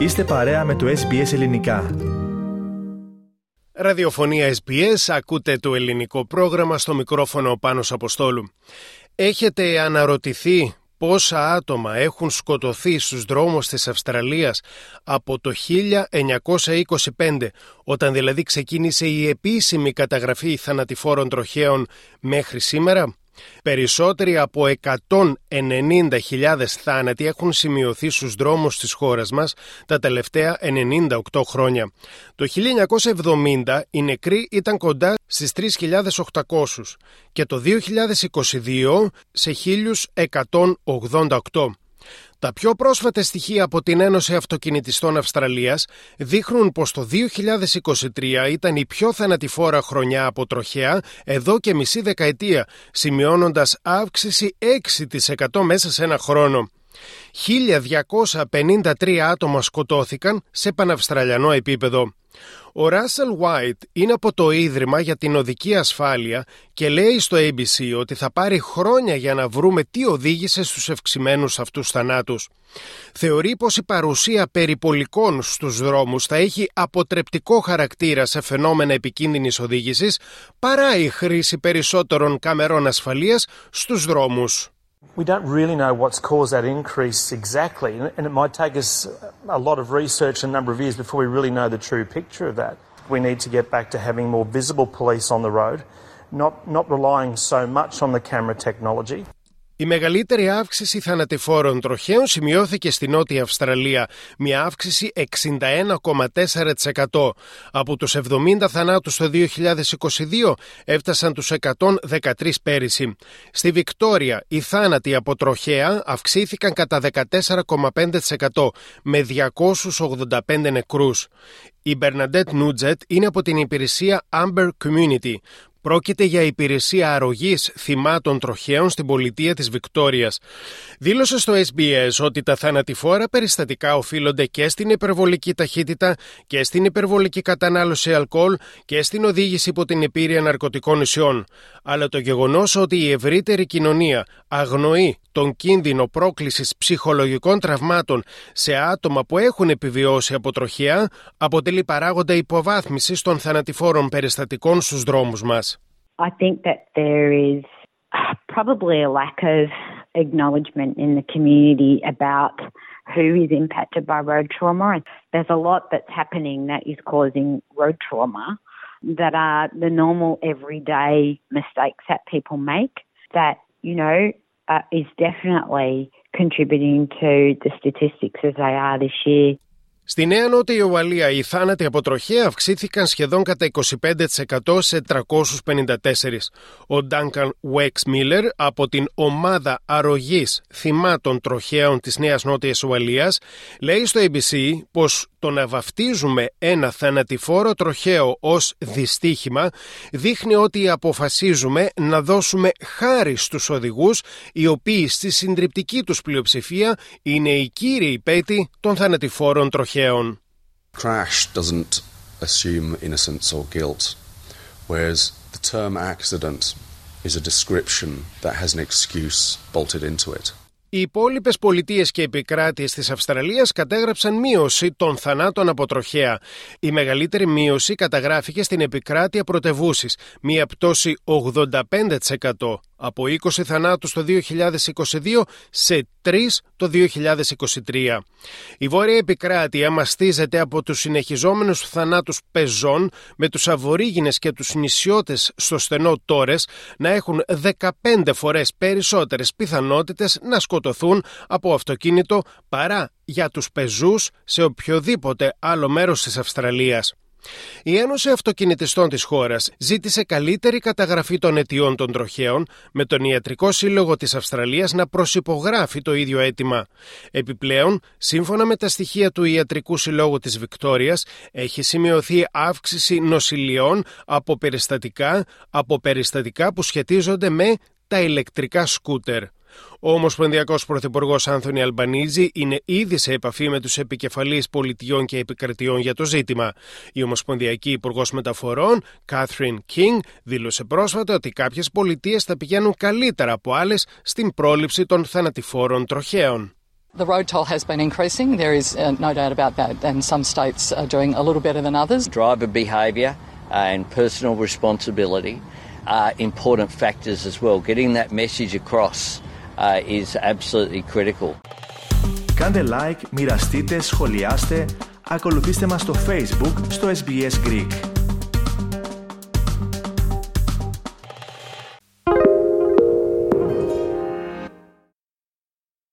Είστε παρέα με το SBS Ελληνικά. Ραδιοφωνία SBS, ακούτε το ελληνικό πρόγραμμα στο μικρόφωνο Πάνος Αποστόλου. Έχετε αναρωτηθεί πόσα άτομα έχουν σκοτωθεί στους δρόμους της Αυστραλίας από το 1925, όταν δηλαδή ξεκίνησε η επίσημη καταγραφή θανατηφόρων τροχαίων μέχρι σήμερα; Περισσότεροι από 190.000 θάνατοι έχουν σημειωθεί στους δρόμους της χώρας μας τα τελευταία 98 χρόνια. Το 1970 οι νεκροί ήταν κοντά στις 3.800 και το 2022 σε 1.188. Τα πιο πρόσφατα στοιχεία από την Ένωση Αυτοκινητιστών Αυστραλίας δείχνουν πως το 2023 ήταν η πιο θανατηφόρα χρονιά από τροχέα εδώ και μισή δεκαετία, σημειώνοντας αύξηση 6% μέσα σε ένα χρόνο. 1.253 άτομα σκοτώθηκαν σε παναυστραλιανό επίπεδο. Ο Ράσελ White είναι από το Ίδρυμα για την Οδική Ασφάλεια και λέει στο ABC ότι θα πάρει χρόνια για να βρούμε τι οδήγησε στους ευξημένους αυτούς θανάτους. Θεωρεί πως η παρουσία περιπολικών στους δρόμους θα έχει αποτρεπτικό χαρακτήρα σε φαινόμενα επικίνδυνης οδήγησης παρά η χρήση περισσότερων καμερών ασφαλείας στους δρόμους. We don't really know what's caused that increase exactly, and it might take us a lot of research and a number of years before we really know the true picture of that. We need to get back to having more visible police on the road, not, not relying so much on the camera technology. Η μεγαλύτερη αύξηση θανατηφόρων τροχαίων σημειώθηκε στη Νότια Αυστραλία, μια αύξηση 61,4%. Από τους 70 θανάτους το 2022 έφτασαν τους 113 πέρυσι. Στη Βικτόρια οι θάνατοι από τροχαία αυξήθηκαν κατά 14,5% με 285 νεκρούς. Η Bernadette Νούτζετ είναι από την υπηρεσία Amber Community Πρόκειται για υπηρεσία αρρωγής θυμάτων τροχαίων στην πολιτεία της Βικτόριας. Δήλωσε στο SBS ότι τα θανατηφόρα περιστατικά οφείλονται και στην υπερβολική ταχύτητα και στην υπερβολική κατανάλωση αλκοόλ και στην οδήγηση υπό την επίρρεια ναρκωτικών νησιών. Αλλά το γεγονός ότι η ευρύτερη κοινωνία αγνοεί τον κίνδυνο πρόκλησης ψυχολογικών τραυμάτων σε άτομα που έχουν επιβιώσει από τροχιά αποτελεί παράγοντα υποβάθμισης των θανατηφόρων περιστατικών στους δρόμους μας. I think that there is probably a lack of acknowledgement in the community about who is impacted by road trauma. There's a lot that's happening that is causing road trauma that are the normal everyday mistakes that people make that, you know, uh, is definitely contributing to the statistics as they are this year. Στη Νέα Νότια Ουαλία οι θάνατοι από τροχέα αυξήθηκαν σχεδόν κατά 25% σε 354. Ο Ντάνκαν Βέξ Μίλλερ από την ομάδα αρρωγής θυμάτων τροχαίων της Νέας Νότιας Ουαλίας λέει στο ABC πως το να βαφτίζουμε ένα θανατηφόρο τροχαίο ως δυστύχημα δείχνει ότι αποφασίζουμε να δώσουμε χάρη στους οδηγούς οι οποίοι στη συντριπτική τους πλειοψηφία είναι οι κύριοι πέτοι των θανατηφόρων τροχαίων. Crash doesn't assume innocence or guilt, whereas the term accident is a description that has an excuse bolted into it. Οι υπόλοιπες πολιτείες και επικράτειες της Αυστραλίας κατέγραψαν μείωση των θανάτων από τροχέα. Η μεγαλύτερη μείωση καταγράφηκε στην επικράτεια πρωτευούση, μία πτώση 85% από 20 θανάτους το 2022 σε 3 το 2023. Η Βόρεια Επικράτεια μαστίζεται από τους συνεχιζόμενους θανάτους πεζών με τους αβορήγινες και τους νησιώτες στο στενό Τόρες να έχουν 15 φορές περισσότερες πιθανότητες να σκοτωθούν από αυτοκίνητο παρά για τους πεζούς σε οποιοδήποτε άλλο μέρος της Αυστραλίας. Η Ένωση Αυτοκινητιστών της χώρας ζήτησε καλύτερη καταγραφή των αιτιών των τροχαίων με τον Ιατρικό Σύλλογο της Αυστραλίας να προσυπογράφει το ίδιο αίτημα. Επιπλέον, σύμφωνα με τα στοιχεία του Ιατρικού Συλλόγου της Βικτόριας, έχει σημειωθεί αύξηση νοσηλιών από περιστατικά, από περιστατικά που σχετίζονται με τα ηλεκτρικά σκούτερ. Ο Ομοσπονδιακός Πρωθυπουργός Άνθονι Αλμπανίζη είναι ήδη σε επαφή με τους επικεφαλείς πολιτιών και επικρατιών για το ζήτημα. Η Ομοσπονδιακή Υπουργός Μεταφορών, Κάθριν Κίνγκ, δήλωσε πρόσφατα ότι κάποιες πολιτείες θα πηγαίνουν καλύτερα από άλλες στην πρόληψη των θανατηφόρων τροχαίων. The road toll has been increasing, there is uh, no doubt about that, and some states are doing a little better than others. Driver behaviour and personal responsibility are important factors as well. Getting that message across Uh, is absolutely critical. Κάντε like, μοιραστείτε, σχολιάστε, ακολουθήστε μας στο Facebook, στο SBS Greek.